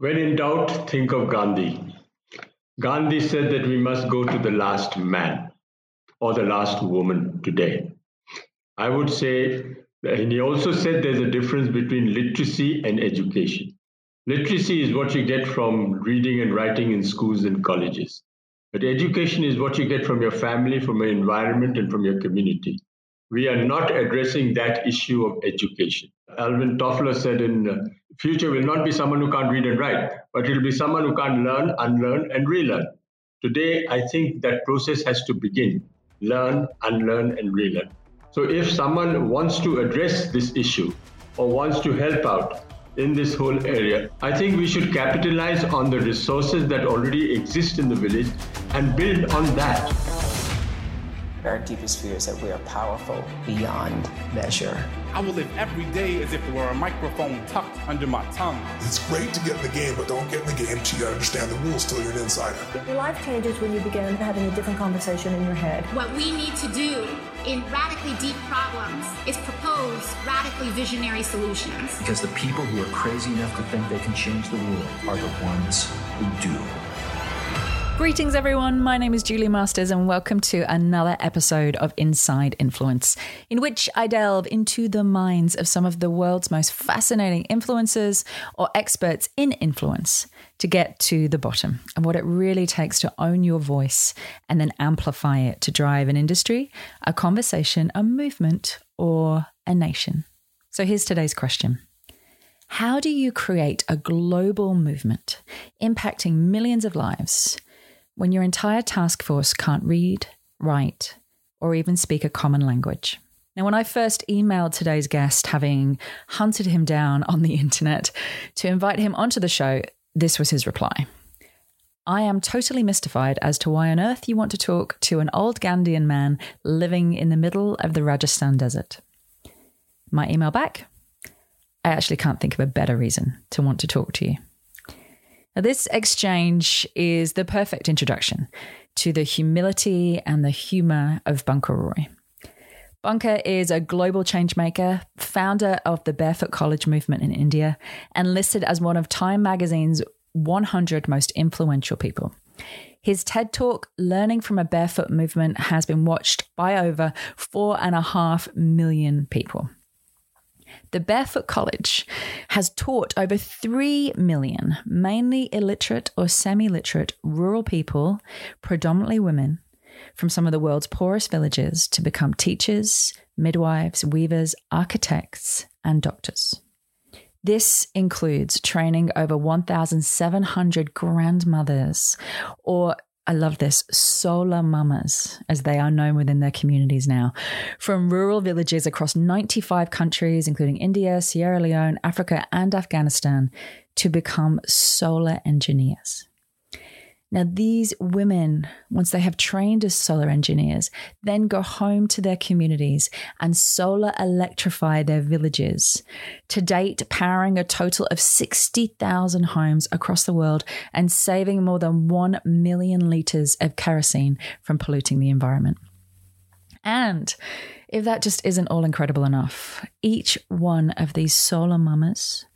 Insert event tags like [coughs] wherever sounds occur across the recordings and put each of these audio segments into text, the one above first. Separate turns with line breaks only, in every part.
When in doubt, think of Gandhi. Gandhi said that we must go to the last man or the last woman today. I would say, and he also said there's a difference between literacy and education. Literacy is what you get from reading and writing in schools and colleges. But education is what you get from your family, from your environment, and from your community. We are not addressing that issue of education. Alvin Toffler said in uh, future will not be someone who can't read and write, but it will be someone who can't learn, unlearn, and relearn. Today, I think that process has to begin learn, unlearn, and relearn. So, if someone wants to address this issue or wants to help out in this whole area, I think we should capitalize on the resources that already exist in the village and build on that.
Our deepest fear is that we are powerful beyond measure.
I will live every day as if there were a microphone tucked under my tongue.
It's great to get in the game, but don't get in the game until you understand the rules till you're an insider.
Your life changes when you begin having a different conversation in your head.
What we need to do in radically deep problems is propose radically visionary solutions.
Because the people who are crazy enough to think they can change the world are the ones who do.
Greetings, everyone. My name is Julie Masters, and welcome to another episode of Inside Influence, in which I delve into the minds of some of the world's most fascinating influencers or experts in influence to get to the bottom of what it really takes to own your voice and then amplify it to drive an industry, a conversation, a movement, or a nation. So here's today's question. How do you create a global movement impacting millions of lives when your entire task force can't read, write, or even speak a common language. Now, when I first emailed today's guest, having hunted him down on the [laughs] internet to invite him onto the show, this was his reply. I am totally mystified as to why on earth you want to talk to an old Gandhian man living in the middle of the Rajasthan desert. My email back I actually can't think of a better reason to want to talk to you. Now, this exchange is the perfect introduction to the humility and the humor of Bunker Roy. Bunker is a global changemaker, founder of the Barefoot College movement in India, and listed as one of Time magazine's 100 most influential people. His TED Talk, Learning from a Barefoot Movement, has been watched by over four and a half million people. The Barefoot College has taught over 3 million, mainly illiterate or semi literate rural people, predominantly women, from some of the world's poorest villages to become teachers, midwives, weavers, architects, and doctors. This includes training over 1,700 grandmothers or I love this, solar mamas, as they are known within their communities now, from rural villages across 95 countries, including India, Sierra Leone, Africa, and Afghanistan, to become solar engineers. Now, these women, once they have trained as solar engineers, then go home to their communities and solar electrify their villages. To date, powering a total of 60,000 homes across the world and saving more than 1 million litres of kerosene from polluting the environment. And if that just isn't all incredible enough, each one of these solar mamas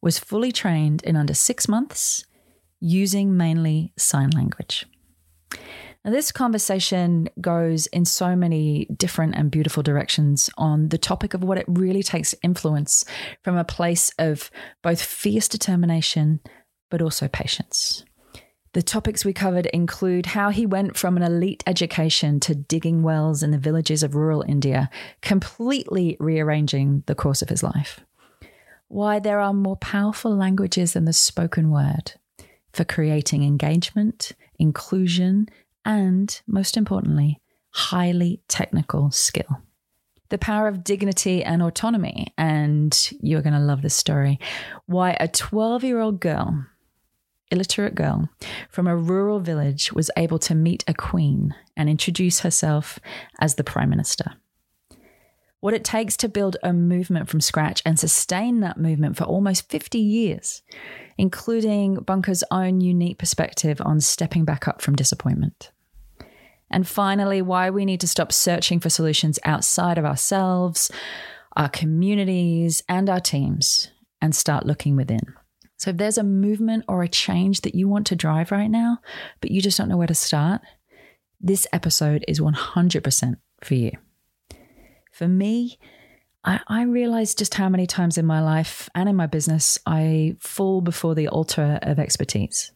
was fully trained in under six months using mainly sign language. Now, this conversation goes in so many different and beautiful directions on the topic of what it really takes to influence from a place of both fierce determination but also patience. The topics we covered include how he went from an elite education to digging wells in the villages of rural India, completely rearranging the course of his life. Why there are more powerful languages than the spoken word for creating engagement, inclusion, and most importantly, highly technical skill. The power of dignity and autonomy. And you're going to love this story. Why a 12 year old girl, illiterate girl from a rural village, was able to meet a queen and introduce herself as the prime minister what it takes to build a movement from scratch and sustain that movement for almost 50 years, including Bunker's own unique perspective on stepping back up from disappointment. And finally, why we need to stop searching for solutions outside of ourselves, our communities, and our teams, and start looking within. So if there's a movement or a change that you want to drive right now, but you just don't know where to start, this episode is 100% for you. For me, I, I realize just how many times in my life and in my business I fall before the altar of expertise,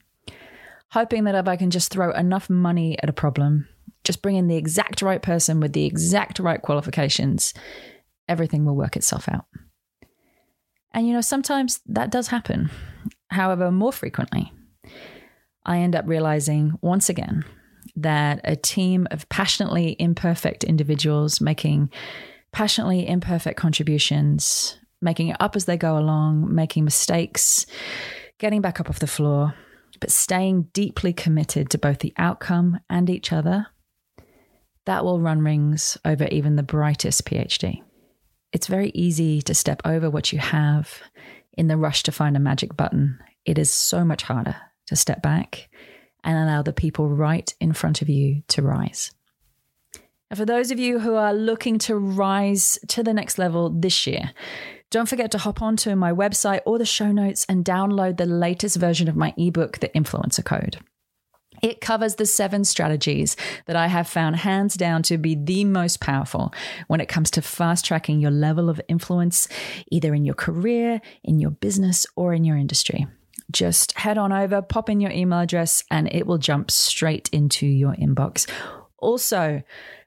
hoping that if I can just throw enough money at a problem, just bring in the exact right person with the exact right qualifications, everything will work itself out. And you know, sometimes that does happen. However, more frequently, I end up realizing once again that a team of passionately imperfect individuals making passionately imperfect contributions, making it up as they go along, making mistakes, getting back up off the floor, but staying deeply committed to both the outcome and each other, that will run rings over even the brightest PhD. It's very easy to step over what you have in the rush to find a magic button. It is so much harder to step back and allow the people right in front of you to rise. And for those of you who are looking to rise to the next level this year, don't forget to hop onto my website or the show notes and download the latest version of my ebook, The Influencer Code. It covers the seven strategies that I have found hands down to be the most powerful when it comes to fast tracking your level of influence, either in your career, in your business, or in your industry. Just head on over, pop in your email address, and it will jump straight into your inbox. Also,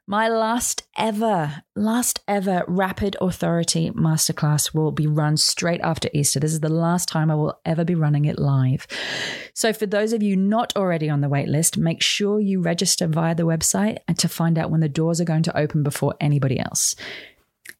my last ever, last ever Rapid Authority Masterclass will be run straight after Easter. This is the last time I will ever be running it live. So, for those of you not already on the waitlist, make sure you register via the website to find out when the doors are going to open before anybody else.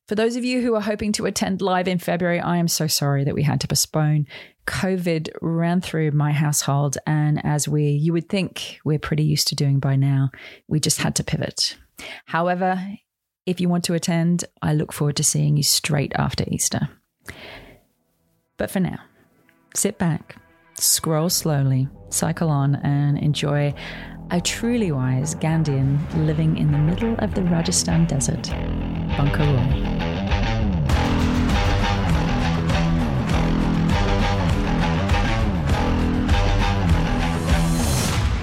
For those of you who are hoping to attend live in February, I am so sorry that we had to postpone. COVID ran through my household, and as we you would think we're pretty used to doing by now, we just had to pivot. However, if you want to attend, I look forward to seeing you straight after Easter. But for now, sit back, scroll slowly, cycle on, and enjoy a truly wise Gandhian living in the middle of the Rajasthan desert, Bunker Roy.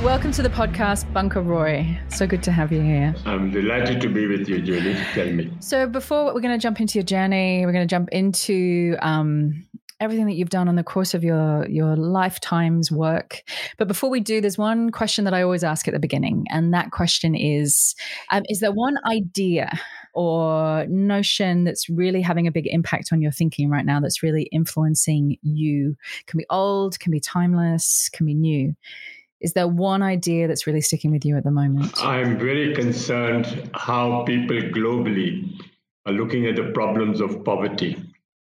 Welcome to the podcast, Bunker Roy. So good to have you here.
I'm delighted to be with you, Julie. Tell me.
So, before we're going to jump into your journey, we're going to jump into um, everything that you've done on the course of your your lifetime's work. But before we do, there's one question that I always ask at the beginning, and that question is: um, Is there one idea or notion that's really having a big impact on your thinking right now? That's really influencing you? Can be old, can be timeless, can be new. Is there one idea that's really sticking with you at the moment?
I'm very concerned how people globally are looking at the problems of poverty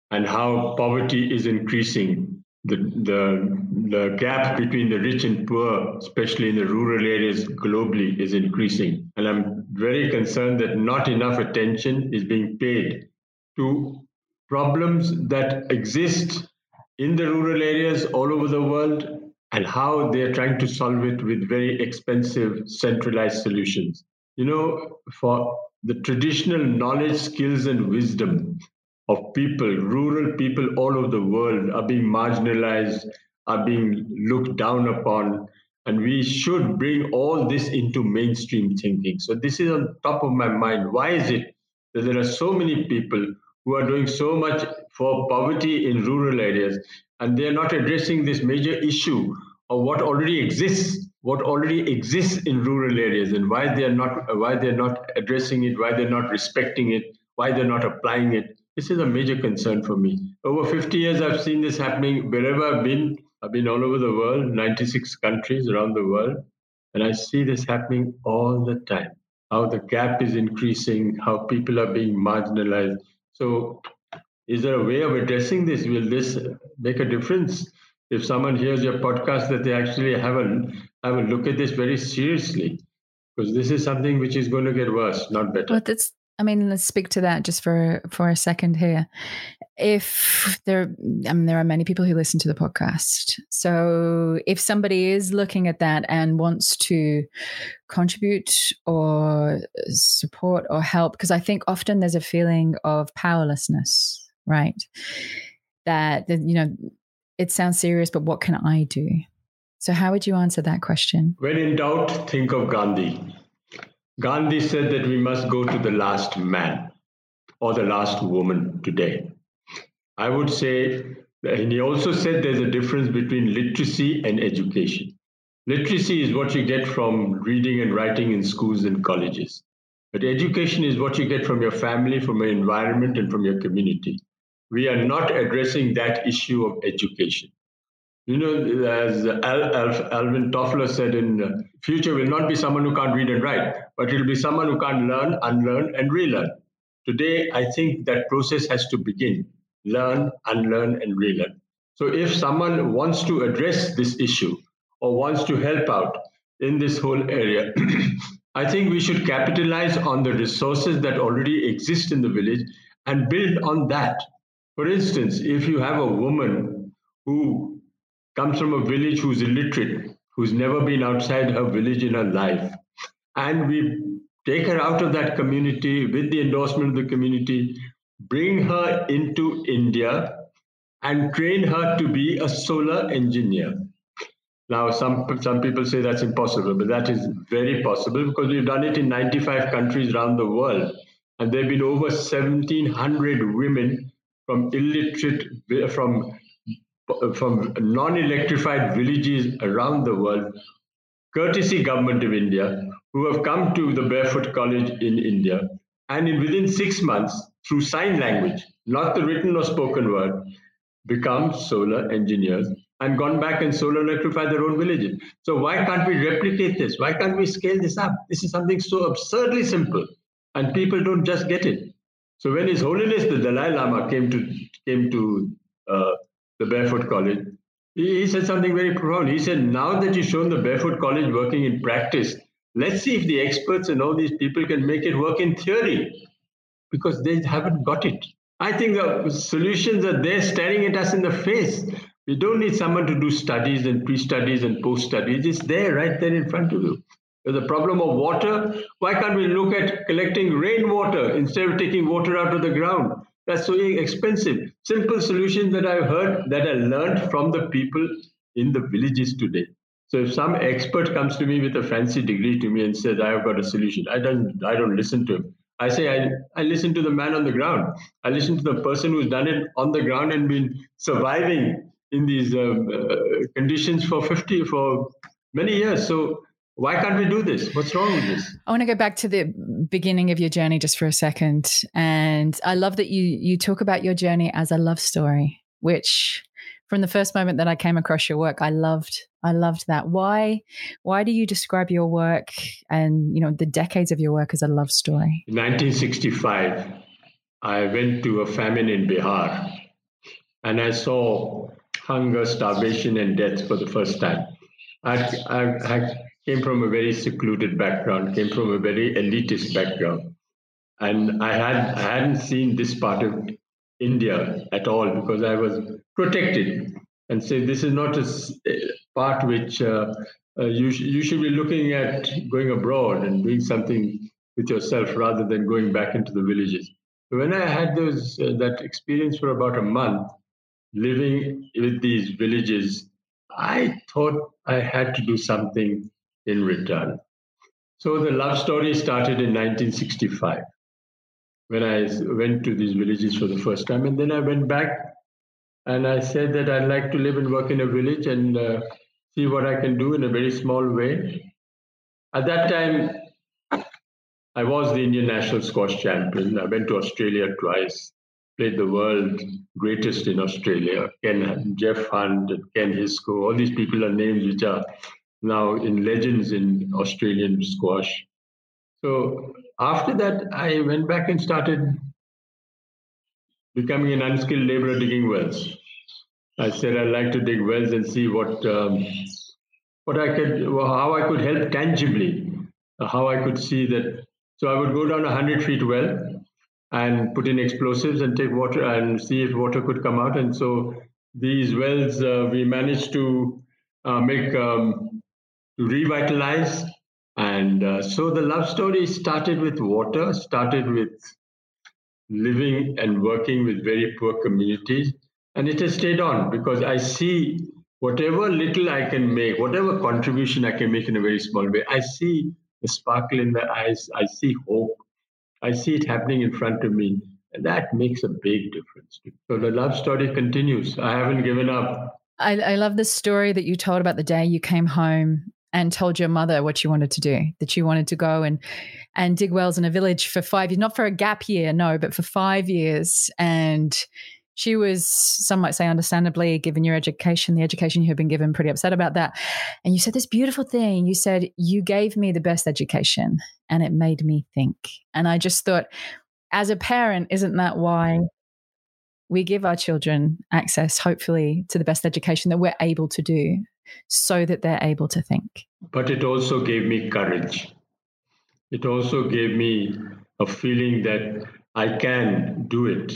and how poverty is increasing. The, the, the gap between the rich and poor, especially in the rural areas globally, is increasing. And I'm very concerned that not enough attention is being paid to problems that exist in the rural areas all over the world and how they're trying to solve it with very expensive centralized solutions. You know, for the traditional knowledge, skills, and wisdom of people, rural people all over the world are being marginalized, are being looked down upon, and we should bring all this into mainstream thinking. So, this is on top of my mind. Why is it that there are so many people who are doing so much for poverty in rural areas and they're not addressing this major issue of what already exists what already exists in rural areas and why they're not why they're not addressing it why they're not respecting it why they're not applying it. This is a major concern for me. Over 50 years i've seen this happening wherever i've been. I've been all over the world 96 countries around the world and i see this happening all the time. How the gap is increasing how people are being marginalized. So is there a way of addressing this? Will this make a difference? If someone hears your podcast, that they actually haven't have a look at this very seriously, because this is something which is going to get worse, not better.
but that's. I mean, let's speak to that just for for a second here. If there, I mean, there are many people who listen to the podcast. So, if somebody is looking at that and wants to contribute or support or help, because I think often there's a feeling of powerlessness right? That, you know, it sounds serious, but what can I do? So, how would you answer that question?
When in doubt, think of Gandhi. Gandhi said that we must go to the last man or the last woman today. I would say, and he also said there's a difference between literacy and education. Literacy is what you get from reading and writing in schools and colleges. But education is what you get from your family, from your environment, and from your community. We are not addressing that issue of education. You know, as Al, Al, Alvin Toffler said in uh, future will not be someone who can't read and write, but it will be someone who can't learn, unlearn, and relearn. Today, I think that process has to begin learn, unlearn, and relearn. So, if someone wants to address this issue or wants to help out in this whole area, [clears throat] I think we should capitalize on the resources that already exist in the village and build on that. For instance, if you have a woman who comes from a village who's illiterate, who's never been outside her village in her life. And we take her out of that community with the endorsement of the community, bring her into India, and train her to be a solar engineer. Now, some, some people say that's impossible, but that is very possible because we've done it in 95 countries around the world. And there have been over 1,700 women from illiterate, from from non-electrified villages around the world, courtesy government of India, who have come to the Barefoot College in India, and in within six months, through sign language, not the written or spoken word, become solar engineers and gone back and solar electrify their own villages. So why can't we replicate this? Why can't we scale this up? This is something so absurdly simple, and people don't just get it. So when His Holiness the Dalai Lama came to came to uh, the Barefoot College, he, he said something very profound. He said, Now that you've shown the Barefoot College working in practice, let's see if the experts and all these people can make it work in theory because they haven't got it. I think the solutions are there staring at us in the face. We don't need someone to do studies and pre studies and post studies. It's there, right there in front of you. A problem of water. Why can't we look at collecting rainwater instead of taking water out of the ground? That's so expensive. Simple solutions that I've heard that I learned from the people in the villages today. So if some expert comes to me with a fancy degree to me and says, I have got a solution, I don't I don't listen to him. I say I, I listen to the man on the ground. I listen to the person who's done it on the ground and been surviving in these um, uh, conditions for 50 for many years. So why can't we do this? What's wrong with this?
I want to go back to the beginning of your journey just for a second. And I love that you you talk about your journey as a love story, which from the first moment that I came across your work, I loved I loved that. Why why do you describe your work and you know the decades of your work as a love story?
In 1965, I went to a famine in Bihar and I saw hunger, starvation, and death for the first time. I, I, I came from a very secluded background, came from a very elitist background. And I had I hadn't seen this part of India at all because I was protected and say this is not a part which uh, uh, you, sh- you should be looking at going abroad and doing something with yourself rather than going back into the villages. When I had those uh, that experience for about a month, living with these villages, I thought I had to do something in return. So the love story started in 1965 when I went to these villages for the first time. And then I went back and I said that I'd like to live and work in a village and uh, see what I can do in a very small way. At that time, I was the Indian national squash champion. I went to Australia twice, played the world greatest in Australia. Ken, Geoff Hunt, Ken Hiscoe, all these people are names which are now in legends in Australian squash. So after that, I went back and started becoming an unskilled laborer digging wells. I said I'd like to dig wells and see what um, what I could, how I could help tangibly, how I could see that. So I would go down a hundred feet well and put in explosives and take water and see if water could come out. And so these wells, uh, we managed to uh, make um, to revitalize. And uh, so the love story started with water, started with living and working with very poor communities. And it has stayed on because I see whatever little I can make, whatever contribution I can make in a very small way, I see the sparkle in the eyes, I see hope, I see it happening in front of me. And that makes a big difference. So the love story continues. I haven't given up.
I, I love the story that you told about the day you came home and told your mother what you wanted to do, that you wanted to go and and dig wells in a village for five years, not for a gap year, no, but for five years. And she was, some might say, understandably, given your education, the education you had been given, pretty upset about that. And you said this beautiful thing. You said, You gave me the best education and it made me think. And I just thought, as a parent, isn't that why we give our children access, hopefully, to the best education that we're able to do so that they're able to think?
But it also gave me courage. It also gave me a feeling that I can do it.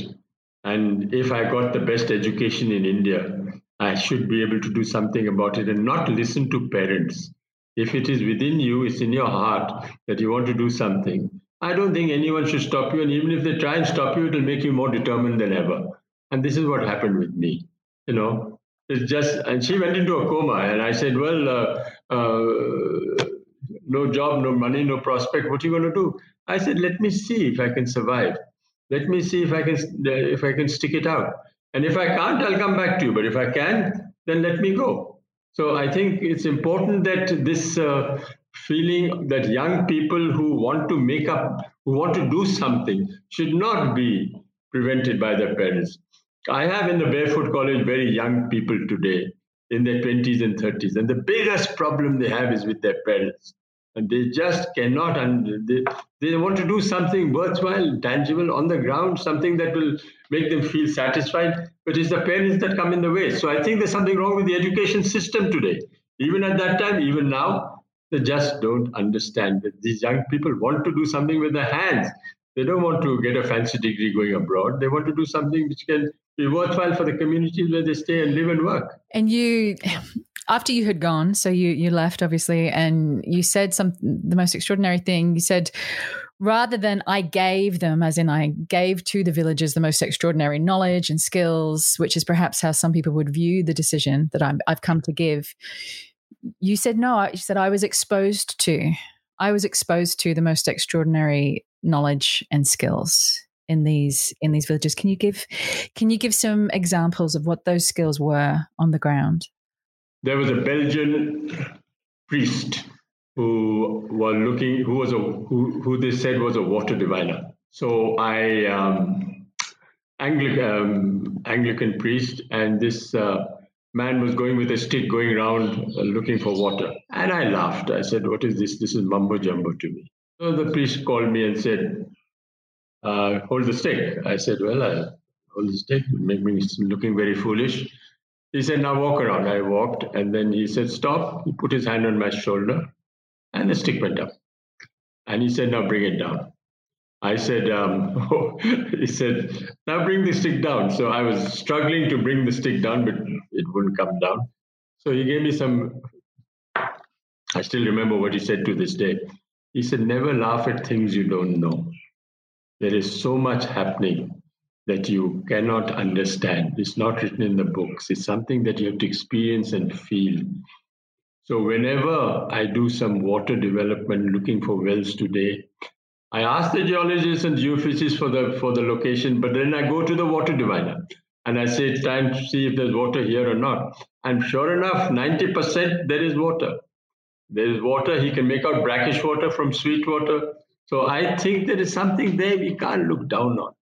And if I got the best education in India, I should be able to do something about it and not listen to parents. If it is within you, it's in your heart that you want to do something, I don't think anyone should stop you. And even if they try and stop you, it'll make you more determined than ever. And this is what happened with me. You know, it's just, and she went into a coma. And I said, Well, uh, uh, no job, no money, no prospect. What are you going to do? I said, Let me see if I can survive. Let me see if I can if I can stick it out. And if I can't, I'll come back to you. But if I can, then let me go. So I think it's important that this uh, feeling that young people who want to make up, who want to do something, should not be prevented by their parents. I have in the Barefoot College very young people today in their 20s and 30s, and the biggest problem they have is with their parents. And they just cannot, and they, they want to do something worthwhile, tangible on the ground, something that will make them feel satisfied, but it's the parents that come in the way. So I think there's something wrong with the education system today. Even at that time, even now, they just don't understand that these young people want to do something with their hands. They don't want to get a fancy degree going abroad. They want to do something which can be worthwhile for the communities where they stay and live and work.
And you, after you had gone, so you you left obviously, and you said some the most extraordinary thing. You said, rather than I gave them, as in I gave to the villagers the most extraordinary knowledge and skills, which is perhaps how some people would view the decision that I'm, I've come to give you said no. You said I was exposed to. I was exposed to the most extraordinary knowledge and skills in these in these villages. Can you give can you give some examples of what those skills were on the ground?
There was a Belgian priest who was looking who was a who, who they said was a water diviner. So I um, Anglican um, Anglican priest and this uh, man was going with a stick going around uh, looking for water. And I laughed. I said, What is this? This is mumbo jumbo to me. So the priest called me and said, uh, Hold the stick. I said, Well, I'll hold the stick. It Make me looking very foolish. He said, Now walk around. I walked. And then he said, Stop. He put his hand on my shoulder and the stick went up. And he said, Now bring it down. I said, um, [laughs] he said, now bring the stick down. So I was struggling to bring the stick down, but it wouldn't come down. So he gave me some, I still remember what he said to this day. He said, never laugh at things you don't know. There is so much happening that you cannot understand. It's not written in the books. It's something that you have to experience and feel. So whenever I do some water development looking for wells today, I ask the geologists and geophysicists for the for the location, but then I go to the water diviner and I say, time to see if there's water here or not. And sure enough, 90% there is water. There is water. He can make out brackish water from sweet water. So I think there is something there we can't look down on.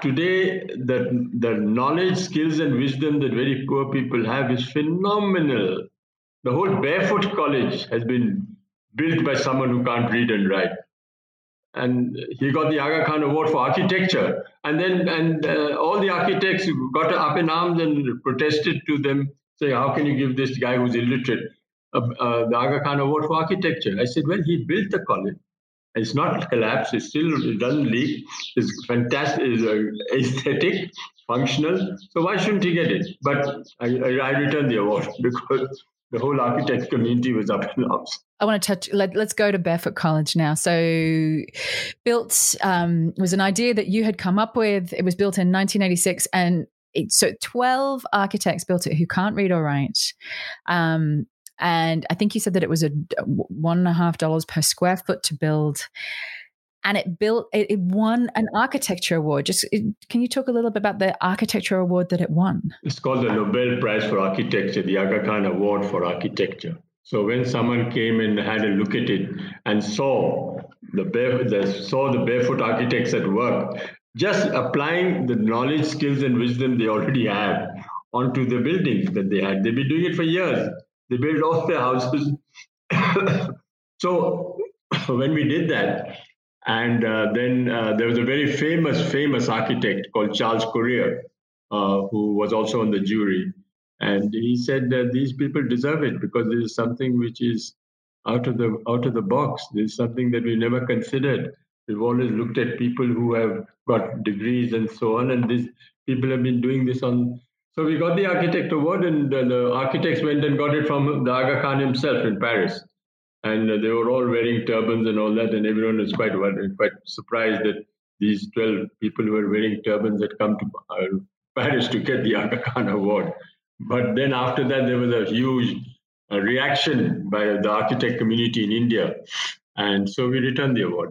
Today, the, the knowledge, skills, and wisdom that very poor people have is phenomenal. The whole Barefoot College has been built by someone who can't read and write and he got the Aga Khan Award for architecture. And then, and uh, all the architects got up in arms and protested to them, saying, "How can you give this guy who's illiterate uh, uh, the Aga Khan Award for architecture?" I said, "Well, he built the college. It's not collapsed. It's still it doesn't leak. It's fantastic. It's uh, aesthetic, functional. So why shouldn't he get it?" But I, I, I returned the award [laughs] because the whole architect community was up in arms.
I want to touch. Let, us go to Barefoot College now. So, built um, was an idea that you had come up with. It was built in 1986, and it, so 12 architects built it who can't read or write. Um, and I think you said that it was a one and a half dollars per square foot to build. And it built, it, it won an architecture award. Just it, can you talk a little bit about the architecture award that it won?
It's called the Nobel Prize for Architecture, the Aga Khan Award for Architecture. So when someone came and had a look at it and saw the, bare, the saw the barefoot architects at work, just applying the knowledge, skills, and wisdom they already have onto the buildings that they had. They've been doing it for years. They built all their houses. [coughs] so when we did that, and uh, then uh, there was a very famous, famous architect called Charles Correa, uh, who was also on the jury. And he said that these people deserve it because this is something which is out of the out of the box. This is something that we never considered. We've always looked at people who have got degrees and so on, and these people have been doing this on. So we got the architect award, and the, the architects went and got it from the Aga Khan himself in Paris, and they were all wearing turbans and all that, and everyone was quite quite surprised that these twelve people who were wearing turbans had come to uh, Paris to get the Aga Khan award. But then after that, there was a huge uh, reaction by the architect community in India, and so we returned the award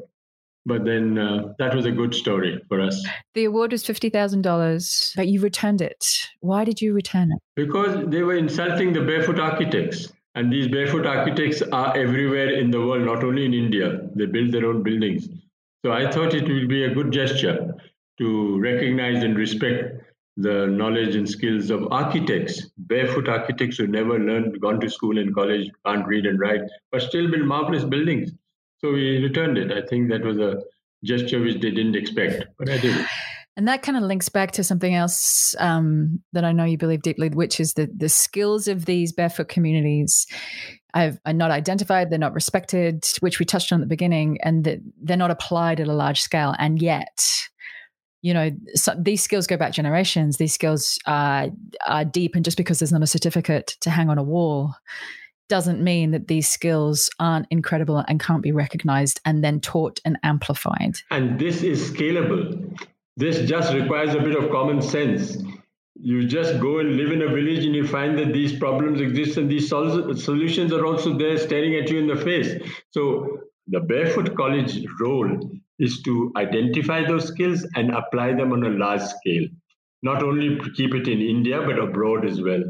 but then uh, that was a good story for us.
The award was $50,000, but you returned it. Why did you return it?
Because they were insulting the barefoot architects. And these barefoot architects are everywhere in the world, not only in India. They build their own buildings. So I thought it would be a good gesture to recognize and respect the knowledge and skills of architects, barefoot architects who never learned, gone to school and college, can't read and write, but still build marvelous buildings. So we returned it. I think that was a gesture which they didn't expect, but I did.
And that kind of links back to something else um, that I know you believe deeply, which is that the skills of these barefoot communities are not identified, they're not respected, which we touched on at the beginning, and that they're not applied at a large scale. And yet, you know, so these skills go back generations. These skills are, are deep, and just because there's not a certificate to hang on a wall doesn't mean that these skills aren't incredible and can't be recognized and then taught and amplified.
And this is scalable. This just requires a bit of common sense. You just go and live in a village and you find that these problems exist and these sol- solutions are also there staring at you in the face. So, the Barefoot College role is to identify those skills and apply them on a large scale. Not only keep it in India, but abroad as well.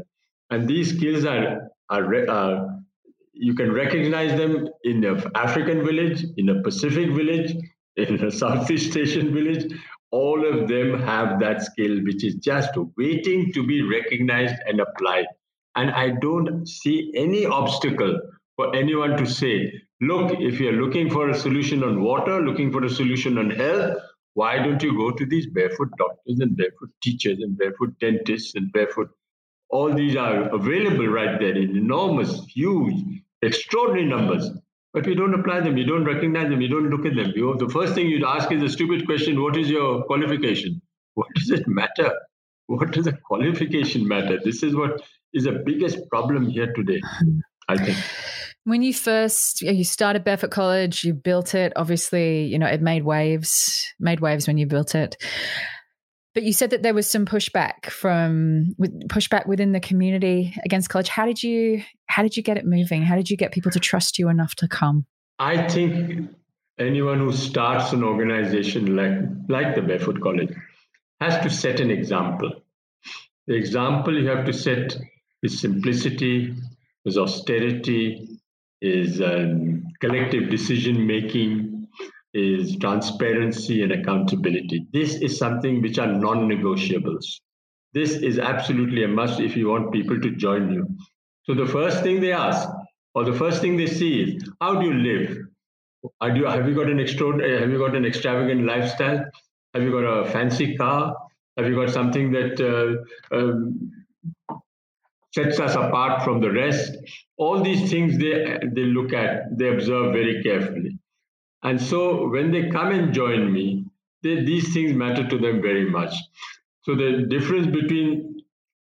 And these skills are are uh, you can recognize them in an African village, in a Pacific village, [laughs] in a Southeast Asian village. All of them have that skill, which is just waiting to be recognized and applied. And I don't see any obstacle for anyone to say, look, if you're looking for a solution on water, looking for a solution on health, why don't you go to these barefoot doctors and barefoot teachers and barefoot dentists and barefoot all these are available right there in enormous, huge, extraordinary numbers. But you don't apply them, you don't recognize them, you don't look at them. You, the first thing you'd ask is a stupid question what is your qualification? What does it matter? What does a qualification matter? This is what is the biggest problem here today, I think
when you first you started barefoot college you built it obviously you know it made waves made waves when you built it but you said that there was some pushback from pushback within the community against college. How did you how did you get it moving? How did you get people to trust you enough to come?
I think anyone who starts an organization like like the Barefoot College has to set an example. The example you have to set is simplicity, is austerity, is um, collective decision making, is transparency and accountability. This is something which are non negotiables. This is absolutely a must if you want people to join you. So the first thing they ask, or the first thing they see is, how do you live? Do you, have you got an extraordinary, have you got an extravagant lifestyle? Have you got a fancy car? Have you got something that uh, um, sets us apart from the rest? All these things they they look at, they observe very carefully. And so when they come and join me, they, these things matter to them very much. So the difference between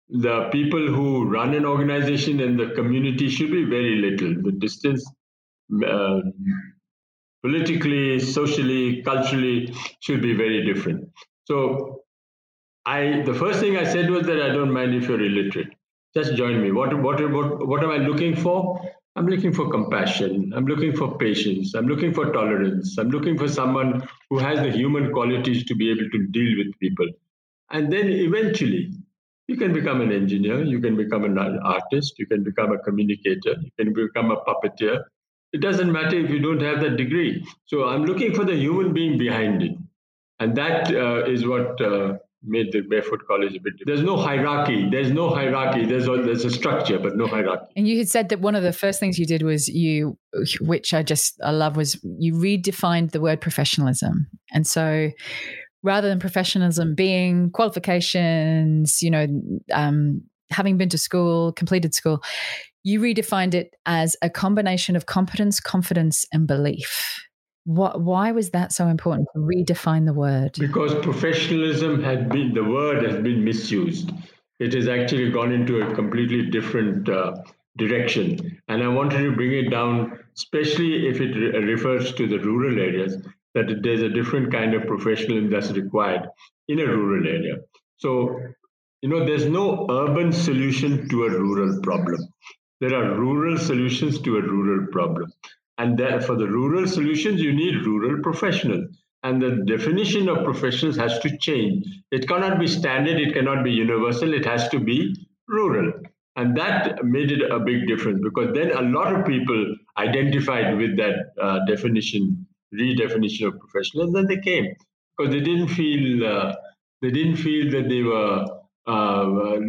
the people who run an organization and the community should be very little. The distance, uh, politically, socially, culturally, should be very different. So I the first thing I said was that I don't mind if you're illiterate. Just join me. What what what what am I looking for? I'm looking for compassion. I'm looking for patience. I'm looking for tolerance. I'm looking for someone who has the human qualities to be able to deal with people. And then eventually, you can become an engineer, you can become an artist, you can become a communicator, you can become a puppeteer. It doesn't matter if you don't have that degree. So I'm looking for the human being behind it. And that uh, is what uh, made the barefoot college a bit there's no hierarchy. There's no hierarchy. There's a, there's a structure but no hierarchy.
And you had said that one of the first things you did was you which i just i love was you redefined the word professionalism. And so rather than professionalism being qualifications you know um, having been to school completed school you redefined it as a combination of competence confidence and belief what, why was that so important to redefine the word?
Because professionalism had been, the word has been misused. It has actually gone into a completely different uh, direction. And I wanted to bring it down, especially if it re- refers to the rural areas, that there's a different kind of professionalism that's required in a rural area. So, you know, there's no urban solution to a rural problem. There are rural solutions to a rural problem. And for the rural solutions, you need rural professionals. And the definition of professionals has to change. It cannot be standard, it cannot be universal, it has to be rural. And that made it a big difference because then a lot of people identified with that uh, definition, redefinition of professional, and then they came because they didn't feel uh, they didn't feel that they were uh,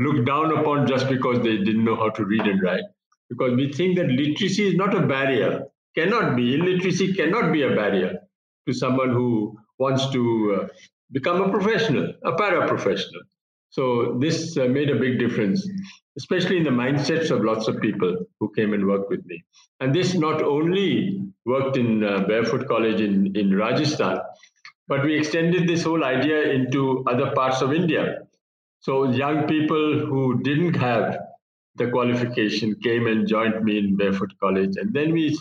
looked down upon just because they didn't know how to read and write. Because we think that literacy is not a barrier cannot be, illiteracy cannot be a barrier to someone who wants to uh, become a professional, a paraprofessional. So this uh, made a big difference, especially in the mindsets of lots of people who came and worked with me. And this not only worked in uh, Barefoot College in, in Rajasthan, but we extended this whole idea into other parts of India. So young people who didn't have the qualification came and joined me in Barefoot College. And then we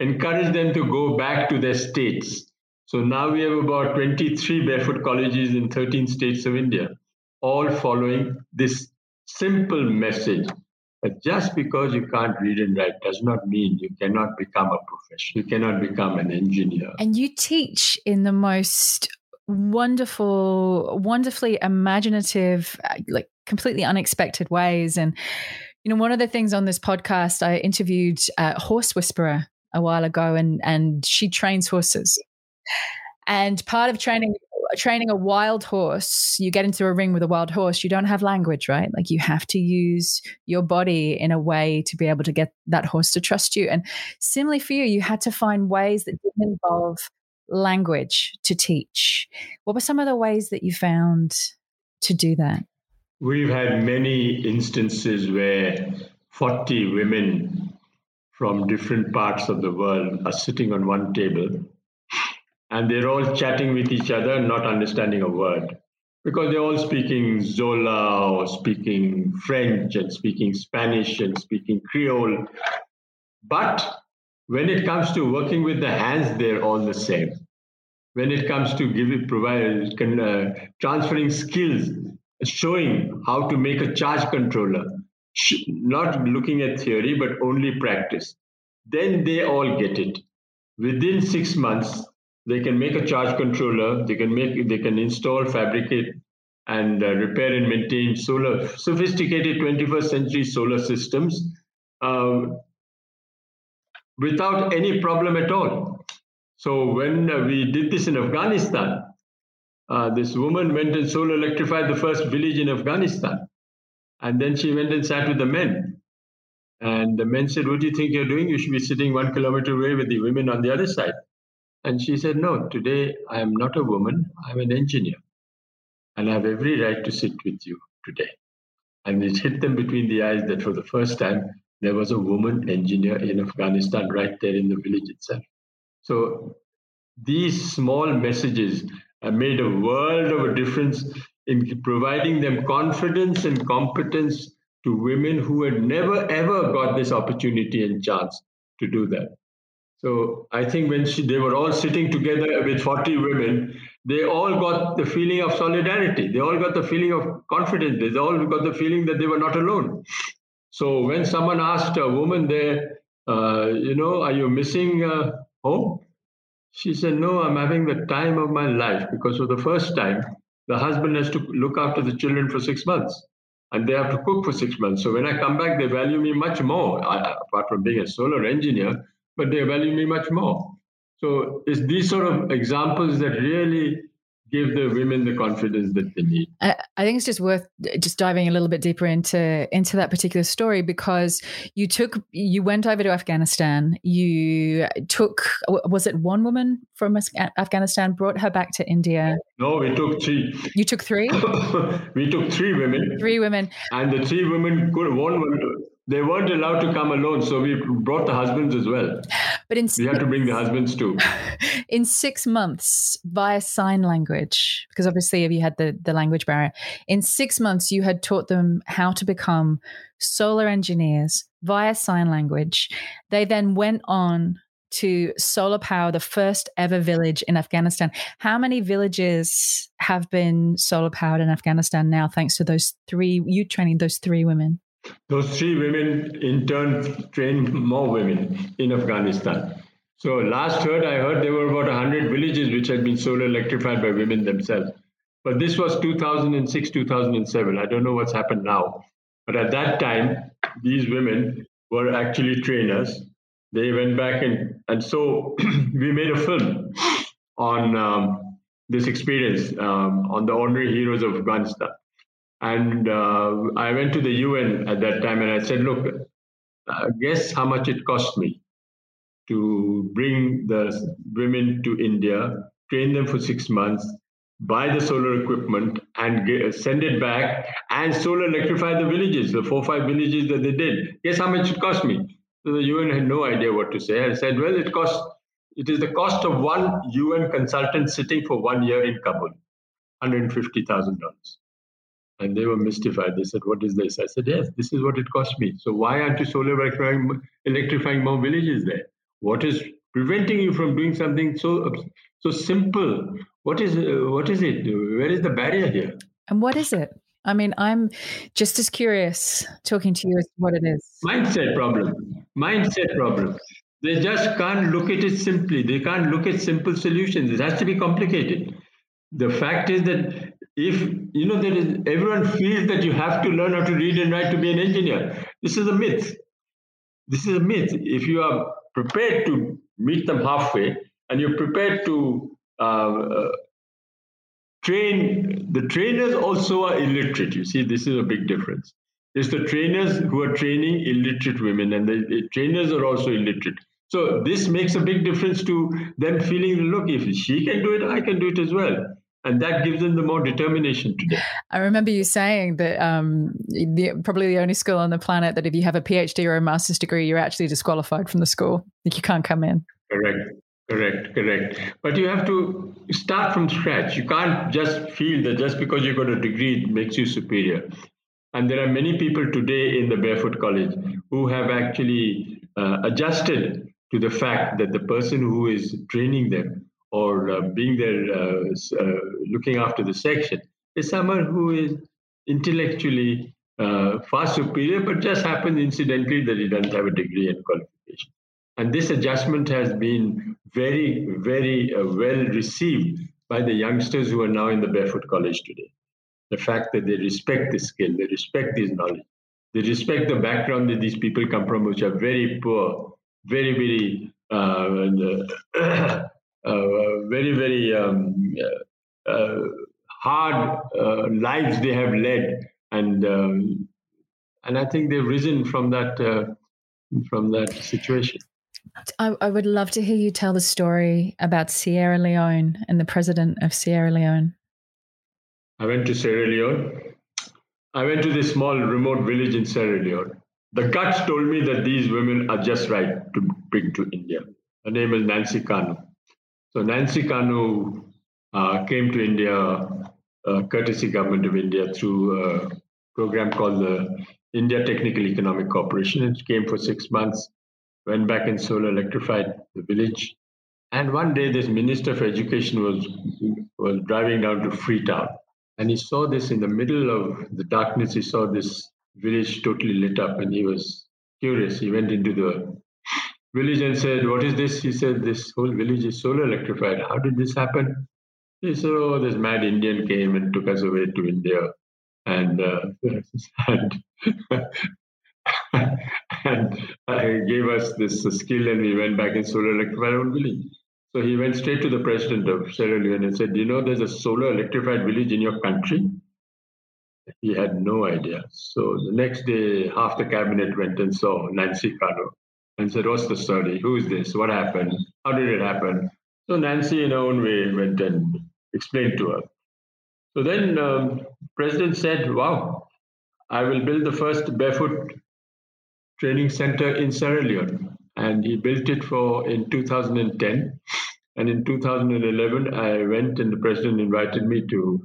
encourage them to go back to their states. So now we have about 23 barefoot colleges in 13 states of India, all following this simple message that just because you can't read and write does not mean you cannot become a professional, you cannot become an engineer.
And you teach in the most wonderful, wonderfully imaginative, uh, like completely unexpected ways. And you know, one of the things on this podcast, I interviewed a horse whisperer a while ago, and and she trains horses. And part of training training a wild horse, you get into a ring with a wild horse, you don't have language, right? Like you have to use your body in a way to be able to get that horse to trust you. And similarly for you, you had to find ways that didn't involve language to teach. What were some of the ways that you found to do that?
We've had many instances where 40 women from different parts of the world are sitting on one table and they're all chatting with each other, not understanding a word because they're all speaking Zola or speaking French and speaking Spanish and speaking Creole. But when it comes to working with the hands, they're all the same. When it comes to giving, provide, uh, transferring skills, showing how to make a charge controller, not looking at theory, but only practice. Then they all get it. Within six months, they can make a charge controller. They can make, they can install, fabricate, and uh, repair and maintain solar, sophisticated 21st century solar systems um, without any problem at all. So when uh, we did this in Afghanistan, uh, this woman went and solar electrified the first village in Afghanistan. And then she went and sat with the men. And the men said, What do you think you're doing? You should be sitting one kilometer away with the women on the other side. And she said, No, today I am not a woman, I'm an engineer. And I have every right to sit with you today. And it hit them between the eyes that for the first time, there was a woman engineer in Afghanistan right there in the village itself. So these small messages have made a world of a difference in providing them confidence and competence to women who had never ever got this opportunity and chance to do that. So I think when she, they were all sitting together with 40 women, they all got the feeling of solidarity. They all got the feeling of confidence. They all got the feeling that they were not alone. So when someone asked a woman there, uh, you know, are you missing uh, home? She said, no, I'm having the time of my life because for the first time, the husband has to look after the children for six months and they have to cook for six months. So when I come back, they value me much more, uh, apart from being a solar engineer, but they value me much more. So it's these sort of examples that really give the women the confidence that they need.
I, I think it's just worth just diving a little bit deeper into into that particular story because you took you went over to Afghanistan. You took was it one woman from Afghanistan brought her back to India?
No, we took three.
You took three. [laughs]
we took three women.
Three women.
And the three women could one they weren't allowed to come alone, so we brought the husbands as well.
But in
we had to bring the husbands too. [laughs]
In six months, via sign language, because obviously have you had the the language barrier. In six months, you had taught them how to become solar engineers via sign language. They then went on to solar power the first ever village in Afghanistan. How many villages have been solar powered in Afghanistan now, thanks to those three, you training those three women?
Those three women in turn trained more women in Afghanistan. So last heard, I heard there were about 100 villages which had been solar electrified by women themselves. But this was 2006, 2007. I don't know what's happened now. But at that time, these women were actually trainers. They went back and, and so [clears throat] we made a film on um, this experience um, on the ordinary heroes of Afghanistan. And uh, I went to the UN at that time and I said, look, uh, guess how much it cost me to bring the women to India, train them for six months, buy the solar equipment, and get, send it back, and solar electrify the villages, the four five villages that they did. Guess how much it cost me? So the UN had no idea what to say. I said, well, it costs. It is the cost of one UN consultant sitting for one year in Kabul, hundred fifty thousand dollars. And they were mystified. They said, What is this? I said, Yes, this is what it cost me. So why aren't you solar electrifying, electrifying more villages there? What is preventing you from doing something so so simple? What is uh, what is it? Where is the barrier here?
And what is it? I mean, I'm just as curious talking to you as to what it is.
Mindset problem. Mindset problem. They just can't look at it simply. They can't look at simple solutions. It has to be complicated. The fact is that if you know there is everyone feels that you have to learn how to read and write to be an engineer. This is a myth. This is a myth. If you are prepared to meet them halfway and you're prepared to uh, uh, train the trainers also are illiterate. You see this is a big difference. It's the trainers who are training illiterate women and the, the trainers are also illiterate. So this makes a big difference to them feeling look if she can do it i can do it as well and that gives them the more determination today.
I remember you saying that um, the, probably the only school on the planet that if you have a PhD or a master's degree, you're actually disqualified from the school. Like you can't come in.
Correct, correct, correct. But you have to start from scratch. You can't just feel that just because you've got a degree it makes you superior. And there are many people today in the Barefoot College who have actually uh, adjusted to the fact that the person who is training them or uh, being there uh, uh, looking after the section is someone who is intellectually uh, far superior, but just happens incidentally that he doesn't have a degree and qualification. And this adjustment has been very, very uh, well received by the youngsters who are now in the Barefoot College today. The fact that they respect the skill, they respect this knowledge, they respect the background that these people come from, which are very poor, very, very uh, Uh, [clears throat] very, very um, uh, uh, hard lives they have led, and um, and I think they've risen from that from that situation.
I, I, would love to hear you tell the story about Sierra Leone and the president of Sierra Leone.
I went to Sierra Leone. I went to this small remote village in Sierra Leone. The guts told me that these women are just right to bring to India. Her name is Nancy Kanu. So Nancy Kanu uh, came to India, uh, courtesy government of India, through a program called the India Technical Economic Cooperation. It came for six months, went back and solar electrified the village, And one day, this minister for education was was driving down to Freetown, and he saw this in the middle of the darkness. He saw this village totally lit up, and he was curious. He went into the village and said, "What is this?" He said, "This whole village is solar electrified. How did this happen?" He said, "Oh, this mad Indian came and took us away to India." And, uh, [laughs] and and uh, gave us this skill, and we went back in solar electrified our own village. So he went straight to the president of Sierra Leone and said, "Do you know there's a solar electrified village in your country?" He had no idea. So the next day, half the cabinet went and saw Nancy Kanu and said, "What's the story? Who is this? What happened? How did it happen?" So Nancy, in her own way, went and explained to her. So then, um, President said, "Wow, I will build the first barefoot training center in Sierra Leone. And he built it for in 2010. And in 2011, I went and the president invited me to,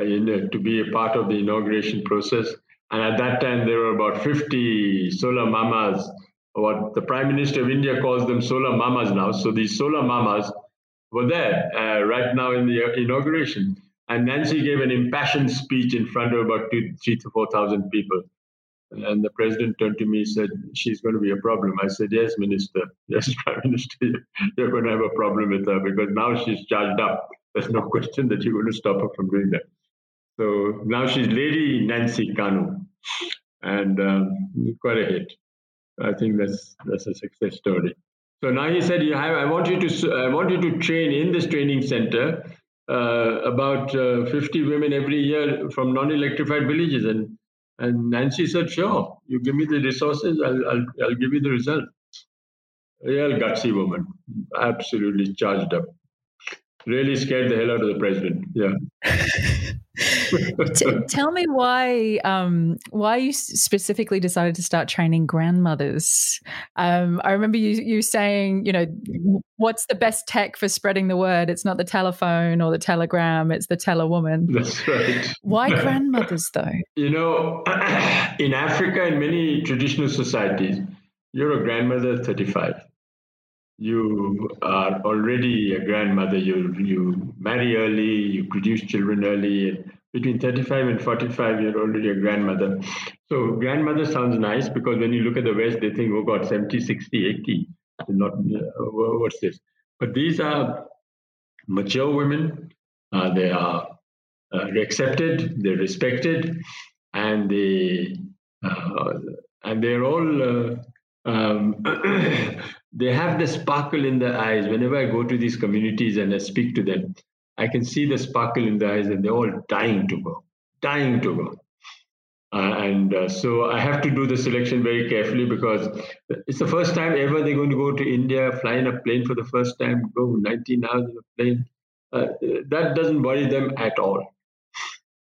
uh, in, uh, to be a part of the inauguration process. And at that time, there were about 50 solar mamas, what the Prime Minister of India calls them solar mamas now. So these solar mamas were there uh, right now in the inauguration. And Nancy gave an impassioned speech in front of about two, three to 4,000 people. And the president turned to me and said, She's going to be a problem. I said, Yes, Minister. Yes, [laughs] Prime Minister. You're going to have a problem with her because now she's charged up. There's no question that you're going to stop her from doing that. So now she's Lady Nancy Kanu. And um, quite a hit. I think that's that's a success story. So now he said, I want you to I want you to train in this training center uh, about uh, 50 women every year from non-electrified villages. And and Nancy said, sure, you give me the resources, I'll, I'll, I'll give you the result. Real gutsy woman, absolutely charged up. Really scared the hell out of the president. Yeah. [laughs]
T- tell me why um, why you specifically decided to start training grandmothers. Um, I remember you you saying, you know, what's the best tech for spreading the word? It's not the telephone or the telegram; it's the telewoman. [laughs]
That's right.
Why [laughs] grandmothers, though?
You know, [clears throat] in Africa, in many traditional societies, you're a grandmother thirty five you are already a grandmother, you you marry early, you produce children early. Between 35 and 45, you're already a grandmother. So grandmother sounds nice because when you look at the West, they think, oh God, 70, 60, 80. Not uh, what's this? But these are mature women. Uh, they are uh, accepted, they're respected, and they uh, and they're all uh, um, [clears throat] they have the sparkle in their eyes. Whenever I go to these communities and I speak to them, I can see the sparkle in their eyes, and they're all dying to go, dying to go. Uh, and uh, so I have to do the selection very carefully because it's the first time ever they're going to go to India, fly in a plane for the first time, go 19 hours in a plane. Uh, that doesn't worry them at all.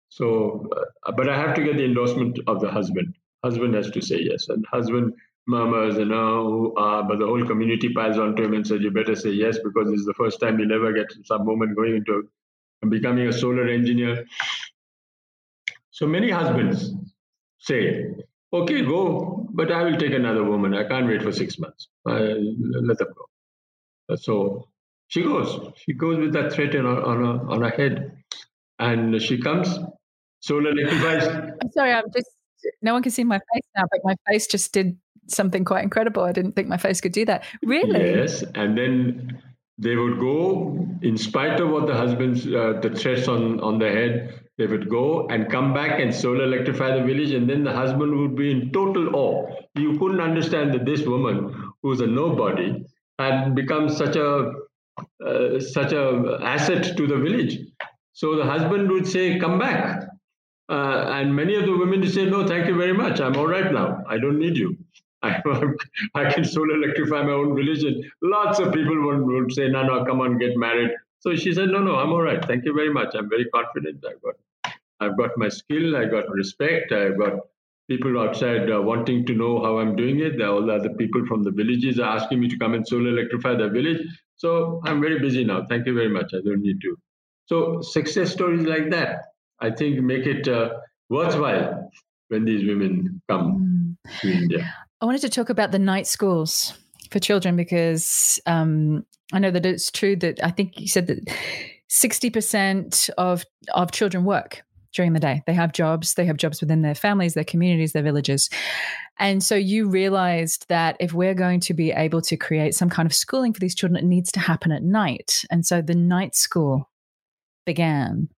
So, uh, but I have to get the endorsement of the husband. Husband has to say yes, and husband murmurs, you know, uh, but the whole community piles onto him and says, you better say yes because this is the first time you'll never get some woman going into becoming a solar engineer. So many husbands say, okay, go, but I will take another woman. I can't wait for six months. I, let them go. So she goes. She goes with that threat on her, on her, on her head. And she comes, solar electrifies.
I'm sorry, I'm just, no one can see my face now, but my face just did something quite incredible. I didn't think my face could do that. Really?
Yes. And then they would go, in spite of what the husband's, uh, the threats on, on the head, they would go and come back and solar electrify the village. And then the husband would be in total awe. You couldn't understand that this woman, who's a nobody, had become such a uh, such a asset to the village. So the husband would say, "Come back," uh, and many of the women would say, "No, thank you very much. I'm all right now. I don't need you." [laughs] I, I can solar electrify my own religion. Lots of people would, would say, no, no, come on, get married. So she said, no, no, I'm all right. Thank you very much. I'm very confident. I've got, I've got my skill. I got respect. I've got people outside uh, wanting to know how I'm doing it. All the other people from the villages are asking me to come and solar electrify their village. So I'm very busy now. Thank you very much. I don't need to. So success stories like that, I think, make it uh, worthwhile when these women come mm. to India.
I wanted to talk about the night schools for children because um, I know that it's true that I think you said that 60% of, of children work during the day. They have jobs, they have jobs within their families, their communities, their villages. And so you realized that if we're going to be able to create some kind of schooling for these children, it needs to happen at night. And so the night school began.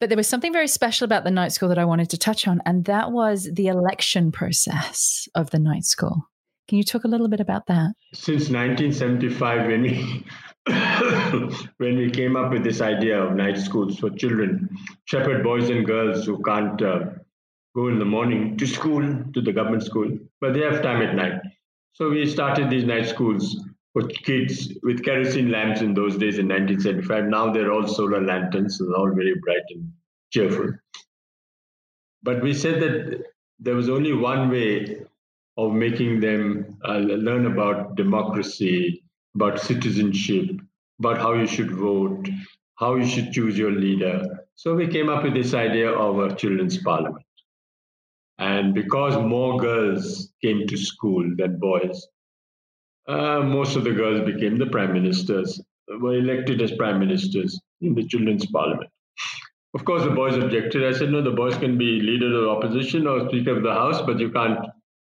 But there was something very special about the night school that I wanted to touch on, and that was the election process of the night school. Can you talk a little bit about that?
Since 1975, when we [coughs] when we came up with this idea of night schools for children, shepherd boys and girls who can't uh, go in the morning to school, to the government school, but they have time at night. So we started these night schools for kids with kerosene lamps in those days in 1975. Now they're all solar lanterns, so they're all very bright and cheerful. But we said that there was only one way of making them uh, learn about democracy, about citizenship, about how you should vote, how you should choose your leader. So we came up with this idea of a children's parliament. And because more girls came to school than boys, uh, most of the girls became the prime ministers, were elected as prime ministers in the children's parliament. Of course, the boys objected. I said, no, the boys can be leader of opposition or speaker of the house, but you can't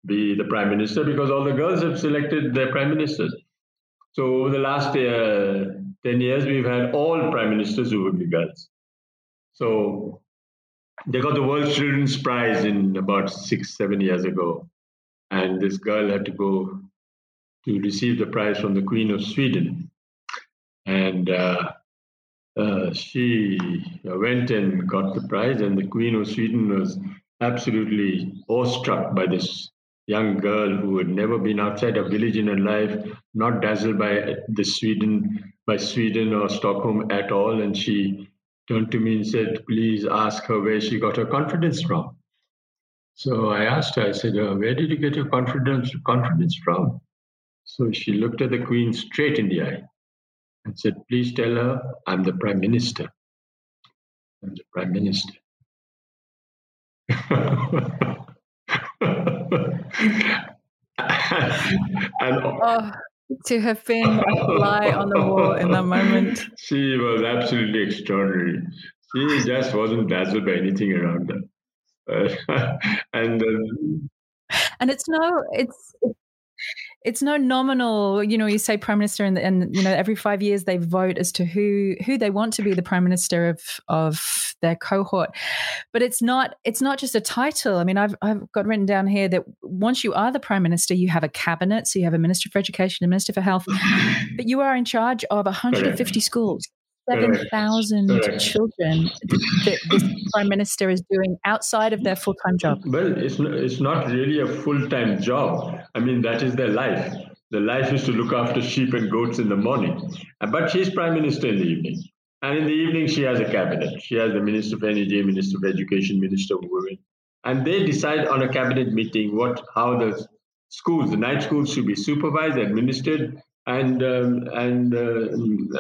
be the prime minister because all the girls have selected their prime ministers. So over the last uh, 10 years, we've had all prime ministers who be girls. So they got the World Children's Prize in about six, seven years ago. And this girl had to go to receive the prize from the Queen of Sweden. And uh, uh, she went and got the prize, and the Queen of Sweden was absolutely awestruck by this young girl who had never been outside a village in her life, not dazzled by the Sweden, by Sweden or Stockholm at all. And she turned to me and said, "Please ask her where she got her confidence from." So I asked her. I said, uh, "Where did you get your confidence confidence from?" So she looked at the Queen straight in the eye and said, "Please tell her I'm the Prime Minister. I'm the Prime Minister." [laughs]
and oh, to have been a fly on the wall in that moment. [laughs]
She was absolutely extraordinary. She just wasn't dazzled by anything around her. [laughs] And uh,
and it's no it's it's no nominal you know you say prime minister and, and you know every five years they vote as to who who they want to be the prime minister of of their cohort. But it's not it's not just a title. I mean i've i've got written down here that once you are the prime minister you have a cabinet. So you have a minister for education a minister for health but you are in charge of 150 schools 7,000 children that this prime minister is doing outside of their full time job?
Well, it's not, it's not really a full time job. I mean, that is their life. The life is to look after sheep and goats in the morning. But she's prime minister in the evening. And in the evening, she has a cabinet. She has the minister of energy, minister of education, minister of women. And they decide on a cabinet meeting what how the schools, the night schools, should be supervised, administered, and um, and uh,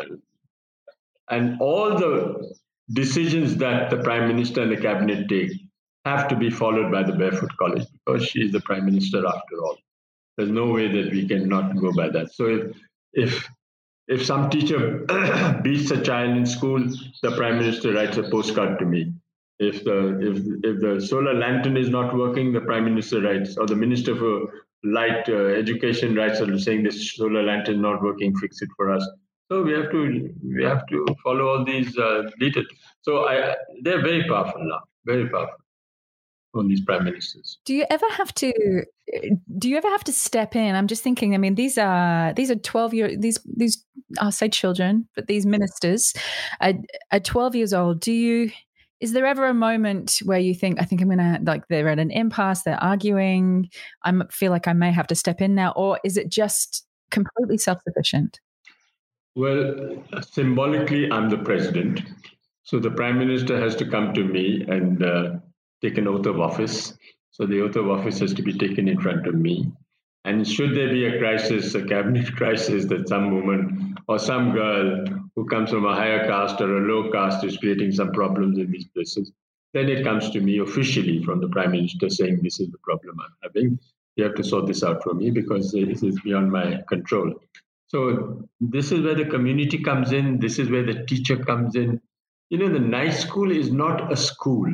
and all the decisions that the prime minister and the cabinet take have to be followed by the barefoot college because she is the prime minister after all. There's no way that we cannot go by that. So if if if some teacher [coughs] beats a child in school, the prime minister writes a postcard to me. If the if if the solar lantern is not working, the prime minister writes, or the minister for light uh, education writes saying this solar lantern not working, fix it for us. So we have to we have to follow all these uh, details. So I, they're very powerful now, very powerful. On these prime ministers.
Do you ever have to? Do you ever have to step in? I'm just thinking. I mean, these are these are 12 year these these I'll say children, but these ministers are, are 12 years old. Do you? Is there ever a moment where you think, I think I'm gonna like they're at an impasse, they're arguing, I feel like I may have to step in now, or is it just completely self sufficient?
Well, symbolically, I'm the president. So the prime minister has to come to me and uh, take an oath of office. So the oath of office has to be taken in front of me. And should there be a crisis, a cabinet [laughs] crisis, that some woman or some girl who comes from a higher caste or a low caste is creating some problems in these places, then it comes to me officially from the prime minister saying, This is the problem I'm having. You have to sort this out for me because this is beyond my control. So this is where the community comes in. This is where the teacher comes in. You know, the night school is not a school.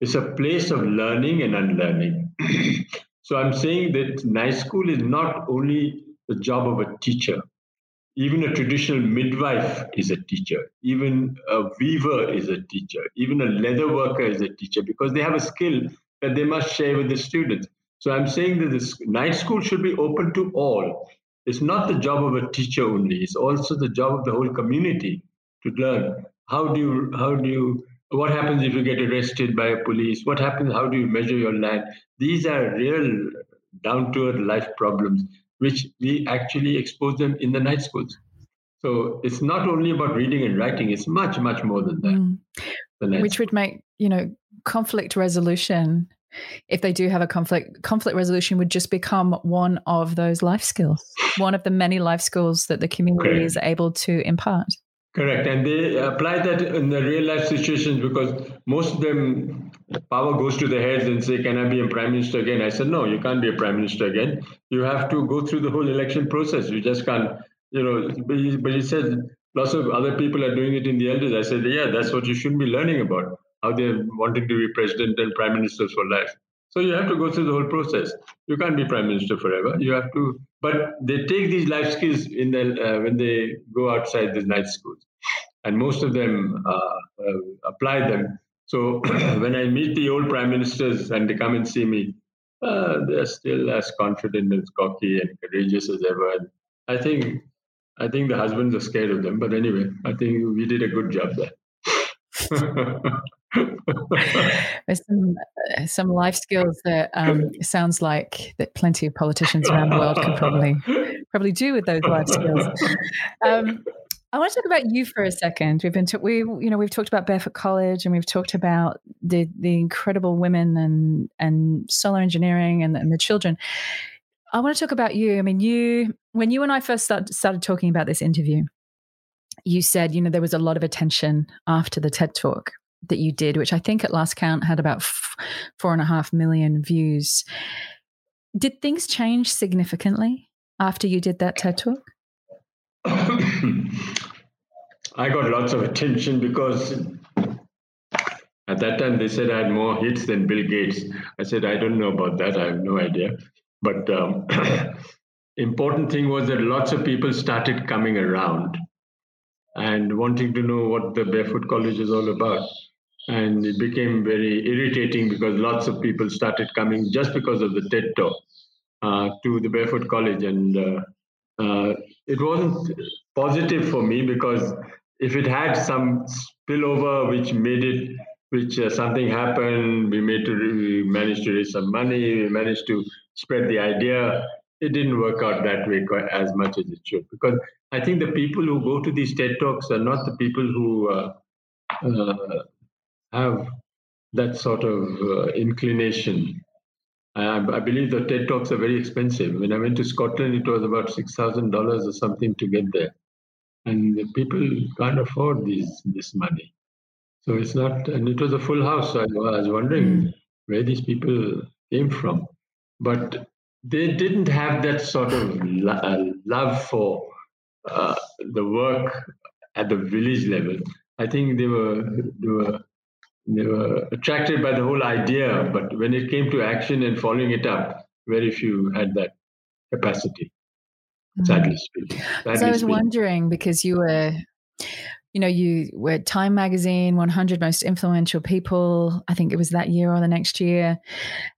It's a place of learning and unlearning. [clears throat] so I'm saying that night school is not only the job of a teacher. Even a traditional midwife is a teacher. Even a weaver is a teacher. Even a leather worker is a teacher because they have a skill that they must share with the students. So I'm saying that this night school should be open to all. It's not the job of a teacher only. It's also the job of the whole community to learn. How do you how do you what happens if you get arrested by a police? What happens how do you measure your land? These are real down to earth life problems which we actually expose them in the night schools. So it's not only about reading and writing it's much much more than that.
Mm. which would make you know conflict resolution if they do have a conflict conflict resolution would just become one of those life skills one of the many life skills that the community okay. is able to impart
Correct. And they apply that in the real life situations because most of them power goes to the heads and say, Can I be a prime minister again? I said, No, you can't be a prime minister again. You have to go through the whole election process. You just can't, you know. But he, but he said lots of other people are doing it in the elders. I said, Yeah, that's what you should be learning about, how they're wanting to be president and prime ministers for life. So you have to go through the whole process. You can't be prime minister forever. You have to, but they take these life skills in the uh, when they go outside the night schools, and most of them uh, uh, apply them. So [clears throat] when I meet the old prime ministers and they come and see me, uh, they're still as confident and cocky and courageous as ever. And I think I think the husbands are scared of them. But anyway, I think we did a good job there. [laughs] [laughs]
There's some uh, some life skills that um, sounds like that plenty of politicians around the world can probably probably do with those life skills. Um, I want to talk about you for a second. We've been we you know we've talked about Barefoot College and we've talked about the the incredible women and and solar engineering and, and the children. I want to talk about you. I mean, you when you and I first start, started talking about this interview, you said you know there was a lot of attention after the TED talk that you did, which I think at last count had about f- four and a half million views. Did things change significantly after you did that TED talk? [coughs]
I got lots of attention because at that time they said I had more hits than Bill Gates. I said, I don't know about that. I have no idea. But um, [coughs] important thing was that lots of people started coming around and wanting to know what the Barefoot College is all about and it became very irritating because lots of people started coming just because of the TED talk uh, to the Barefoot College, and uh, uh, it wasn't positive for me because if it had some spillover which made it, which uh, something happened, we made to we managed to raise some money, we managed to spread the idea. It didn't work out that way as much as it should because I think the people who go to these TED talks are not the people who uh, uh, have that sort of uh, inclination. I, I, believe the TED Talks are very expensive. When I went to Scotland, it was about $6,000 or something to get there. And the people can't afford these, this money. So it's not, and it was a full house. So I, I was wondering mm. where these people came from. But they didn't have that sort of lo- uh, love for uh, the work at the village level. I think they were they were they were attracted by the whole idea, but when it came to action and following it up, very few had that capacity. Mm-hmm. Sadly speaking.
Sadly so I was speaking. wondering because you were, you know, you were Time Magazine 100 most influential people. I think it was that year or the next year,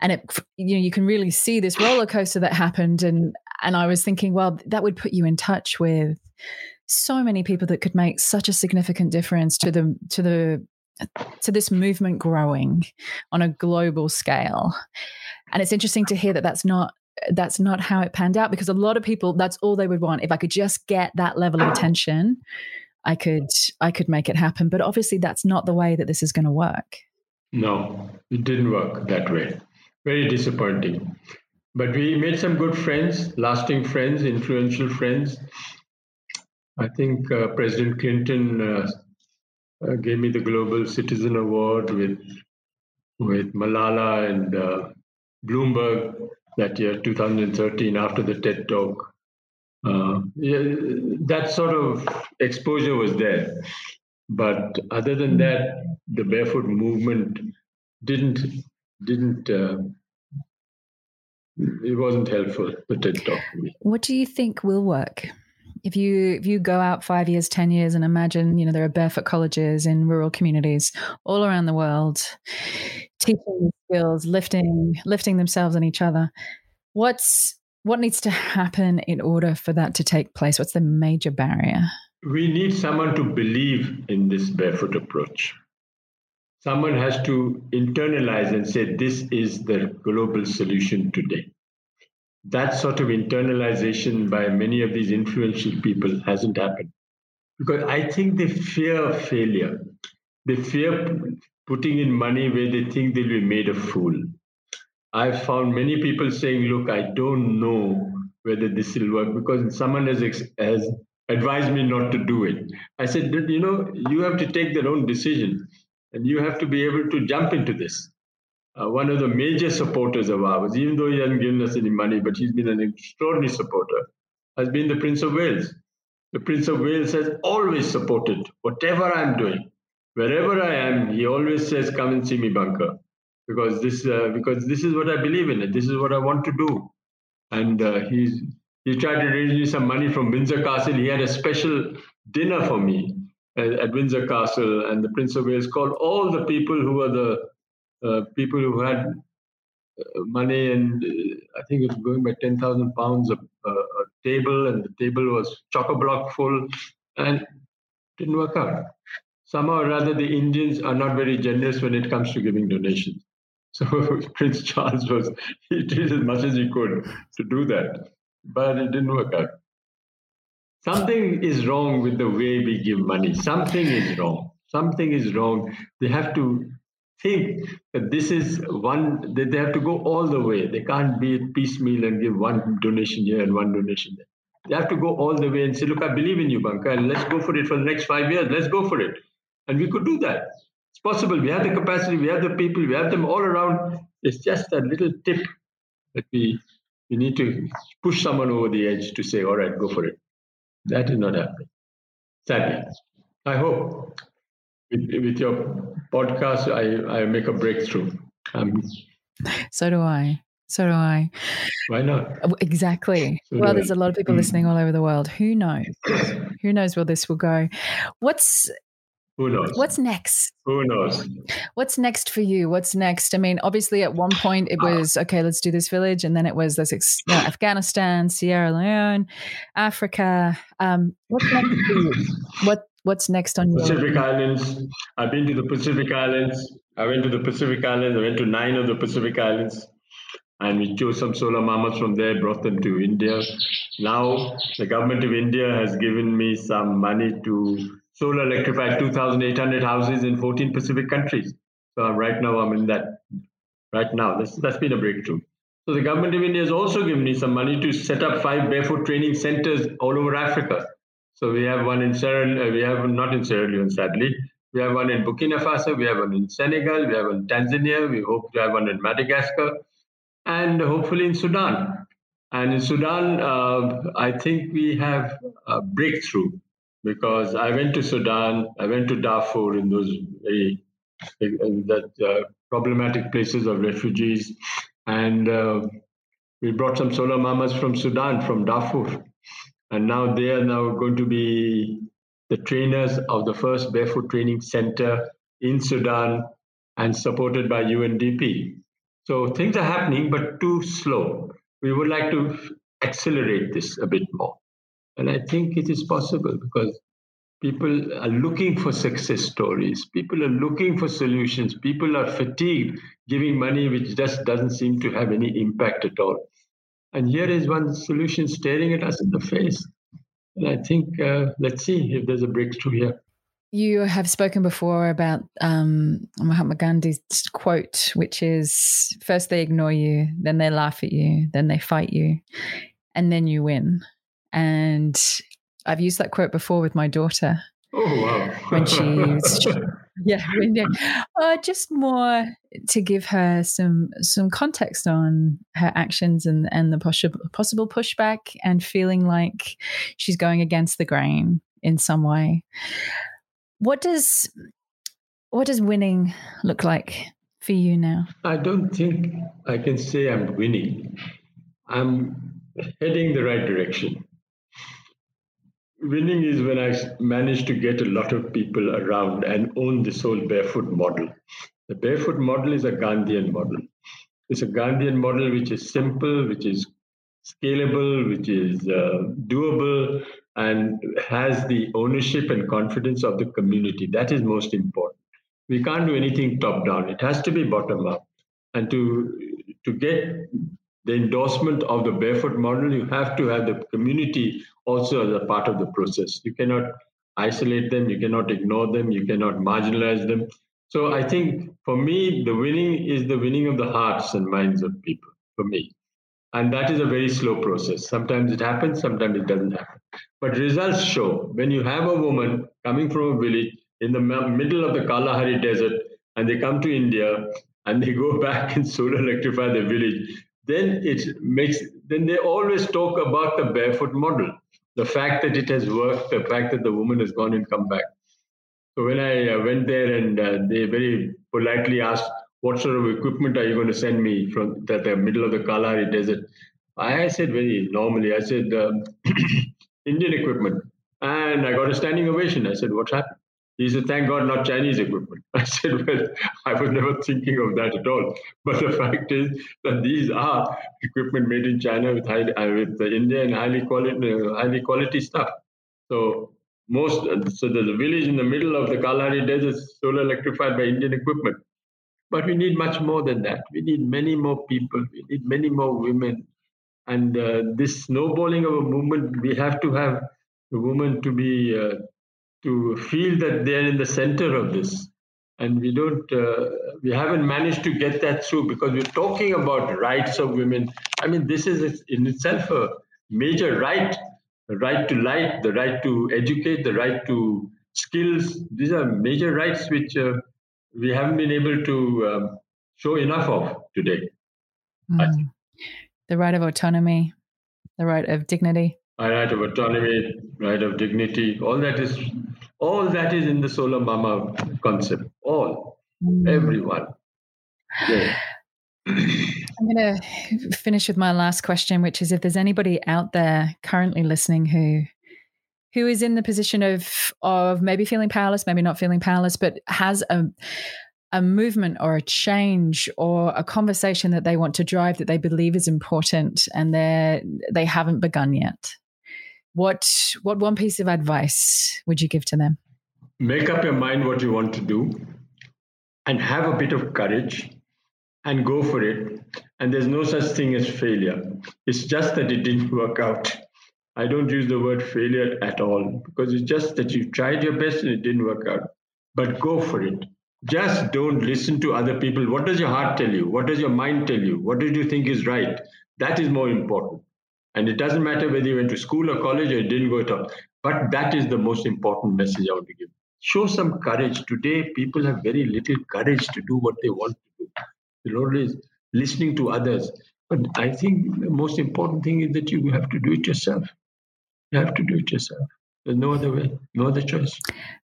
and it, you know, you can really see this roller coaster that happened, and and I was thinking, well, that would put you in touch with so many people that could make such a significant difference to the to the to this movement growing on a global scale. And it's interesting to hear that that's not that's not how it panned out because a lot of people that's all they would want if I could just get that level of attention I could I could make it happen but obviously that's not the way that this is going to work.
No, it didn't work that way. Very disappointing. But we made some good friends, lasting friends, influential friends. I think uh, President Clinton uh, uh, gave me the Global Citizen Award with with Malala and uh, Bloomberg that year, 2013, after the TED Talk. uh, yeah, that sort of exposure was there. But other than that, the barefoot movement didn't didn't uh, it wasn't helpful the TED talk.
What do you think will work? If you if you go out five years, ten years, and imagine you know there are barefoot colleges in rural communities all around the world, teaching skills, lifting lifting themselves and each other. What's what needs to happen in order for that to take place? What's the major barrier?
We need someone to believe in this barefoot approach. Someone has to internalize and say, this is the global solution today. That sort of internalization by many of these influential people hasn't happened. Because I think they fear failure. They fear putting in money where they think they'll be made a fool. I've found many people saying, look, I don't know whether this will work because someone has, has advised me not to do it. I said, you know, you have to take their own decision and you have to be able to jump into this. Uh, one of the major supporters of ours, even though he hasn't given us any money, but he's been an extraordinary supporter, has been the Prince of Wales. The Prince of Wales has always supported whatever I'm doing. Wherever I am, he always says, "Come and see me, Bunker," because this uh, because this is what I believe in. It. This is what I want to do. And uh, he's he tried to raise me some money from Windsor Castle. He had a special dinner for me at, at Windsor Castle, and the Prince of Wales called all the people who were the uh, people who had uh, money, and uh, I think it was going by ten thousand pounds a, a, table, and the table was chock a block full, and didn't work out. Somehow or rather, the Indians are not very generous when it comes to giving donations. [laughs] So Prince Charles was [laughs] he did as much as he could to do that, but it didn't work out. Something is wrong with the way we give money. Something is wrong. Something is wrong. They have to think that this is one, that they have to go all the way. They can't be piecemeal and give one donation here and one donation there. They have to go all the way and say, look, I believe in you, Bunker, and uh, let's go for it for the next five years. Let's go for it. And we could do that. It's possible. We have the capacity, we have the people, we have them all around. It's just that little tip that we we need to push someone over the edge to say, all right, go for it. That is not happening. Sadly. I hope with, with your podcast, I, I make a breakthrough. Um,
so do I. So do I.
Why not?
Exactly. So well, there's a lot of people mm. listening all over the world. Who knows? [coughs] Who knows where this will go? What's
who knows?
What's next?
Who knows?
What's next for you? What's next? I mean, obviously, at one point it was okay. Let's do this village, and then it was let's ex- you know, [laughs] Afghanistan, Sierra Leone, Africa. Um, what's next for you? What What's next on
your Pacific Islands? I've been to the Pacific Islands. I went to the Pacific Islands. I went to nine of the Pacific Islands, and we chose some solar mamas from there, brought them to India. Now the government of India has given me some money to solar electrified 2,800 houses in 14 Pacific countries. So right now I'm in that. Right now, that's that's been a breakthrough. So the government of India has also given me some money to set up five barefoot training centers all over Africa. So we have one in Sierra, uh, we have not in Sierra Leone, sadly. We have one in Burkina Faso, we have one in Senegal, we have one in Tanzania, we hope to have one in Madagascar, and hopefully in Sudan. And in Sudan, uh, I think we have a breakthrough because I went to Sudan, I went to Darfur in those very in that uh, problematic places of refugees, and uh, we brought some solar mamas from Sudan, from Darfur, and now they are now going to be the trainers of the first barefoot training center in Sudan, and supported by UNDP. So things are happening, but too slow. We would like to accelerate this a bit more. And I think it is possible because people are looking for success stories. People are looking for solutions. People are fatigued giving money which just doesn't seem to have any impact at all. And here is one solution staring at us in the face. And I think uh, let's see if there's a breakthrough here.
You have spoken before about um, Mahatma Gandhi's quote, which is first they ignore you, then they laugh at you, then they fight you, and then you win. And I've used that quote before with my daughter.
Oh wow!
when she's [laughs] yeah, uh, just more to give her some some context on her actions and and the possible possible pushback and feeling like she's going against the grain in some way. What does what does winning look like for you now?
I don't think I can say I'm winning. I'm heading the right direction. Winning is when I manage to get a lot of people around and own this whole barefoot model. The barefoot model is a Gandhian model. It's a Gandhian model which is simple, which is scalable, which is uh, doable, and has the ownership and confidence of the community. That is most important. We can't do anything top down. It has to be bottom up. And to to get the endorsement of the barefoot model, you have to have the community also as a part of the process. You cannot isolate them, you cannot ignore them, you cannot marginalize them. So I think for me, the winning is the winning of the hearts and minds of people, for me. And that is a very slow process. Sometimes it happens, sometimes it doesn't happen. But results show when you have a woman coming from a village in the middle of the Kalahari desert and they come to India and they go [laughs] back and solar electrify the village, then it makes then they always talk about the barefoot model the fact that it has worked the fact that the woman has gone and come back. So when i uh, went there and uh, they very politely asked what sort of equipment are you going to send me from the, the middle of the kalahari desert? I said very normally i said um, [clears throat] indian equipment. And i got a standing ovation. I said what's happened he said, thank God, not Chinese equipment. [laughs] I said, well, I was never thinking of that at all. [laughs] But the fact is that these are equipment made in China with, high, uh, with the Indian highly quality, uh, highly quality stuff. So most, so the village in the middle of the Kalahari Desert is solar electrified by Indian equipment. But we need much more than that. We need many more people. We need many more women. And uh, this snowballing of a movement, we have to have the woman to be uh, to feel that they're in the center of this. And we don't uh, we haven't managed to get that through because we're talking about rights of women. I mean this is in itself a major right the right to life, the right to educate the right to skills. These are major rights which uh, we haven't been able to um, show enough of today.
Mm. the right of autonomy the right of dignity.
Right of autonomy right of dignity all that is all that is in the solar mama concept. All, mm. everyone. Yeah.
I'm going to finish with my last question, which is if there's anybody out there currently listening who who is in the position of of maybe feeling powerless, maybe not feeling powerless, but has a a movement or a change or a conversation that they want to drive that they believe is important and they they haven't begun yet. What what one piece of advice would you give to them?
Make up your mind what you want to do and have a bit of courage and go for it. And there's no such thing as failure. It's just that it didn't work out. I don't use the word failure at all because it's just that you tried your best and it didn't work out. But go for it. Just don't listen to other people. What does your heart tell you? What does your mind tell you? What did you think is right? That is more important. And it doesn't matter whether you went to school or college or didn't go at all. But that is the most important message I want to give. Show some courage. Today, people have very little courage to do what they want to do. They're always listening to others. But I think the most important thing is that you have to do it yourself. You have to do it yourself. There's no other way, no other choice.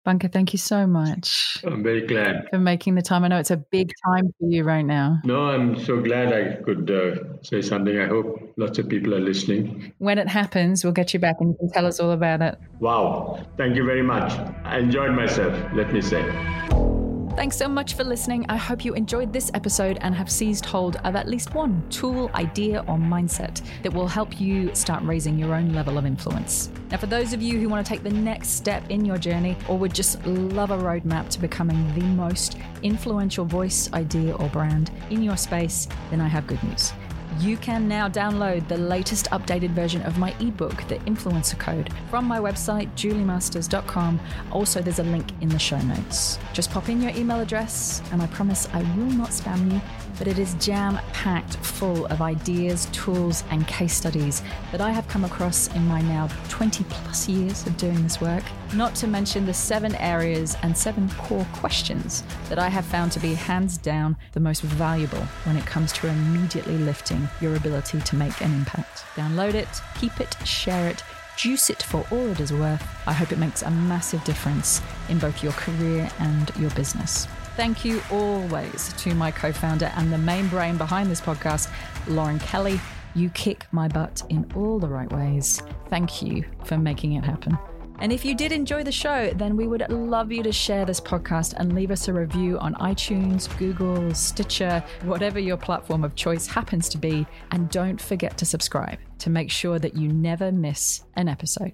Bunker, thank you so much.
I'm very glad
for making the time. I know it's a big time for you right now.
No, I'm so glad I could uh, say something. I hope lots of people are listening.
When it happens, we'll get you back and you can tell us all about it.
Wow. Thank you very much. I enjoyed myself, let me say.
Thanks so much for listening. I hope you enjoyed this episode and have seized hold of at least one tool, idea, or mindset that will help you start raising your own level of influence. Now, for those of you who want to take the next step in your journey or would just love a roadmap to becoming the most influential voice, idea, or brand in your space, then I have good news you can now download the latest updated version of my ebook, The Influencer Code, from my website, juliemasters.com. Also, there's a link in the show notes. Just pop in your email address, and I promise I will not spam you, but it is jam packed full of ideas, tools, and case studies that I have come across in my now 20 plus years of doing this work not to mention the seven areas and seven core questions that I have found to be hands down the most valuable when it comes to immediately lifting your ability to make an impact. Download it, keep it, share it, juice it for all it is worth. I hope it makes a massive difference in both your career and your business. Thank you always to my co founder and the main brain behind this podcast, Lauren Kelly. You kick my butt in all the right ways. Thank you for making it happen. And if you did enjoy the show, then we would love you to share this podcast and leave us a review on iTunes, Google, Stitcher, whatever your platform of choice happens to be. And don't forget to subscribe to make sure that you never miss an episode.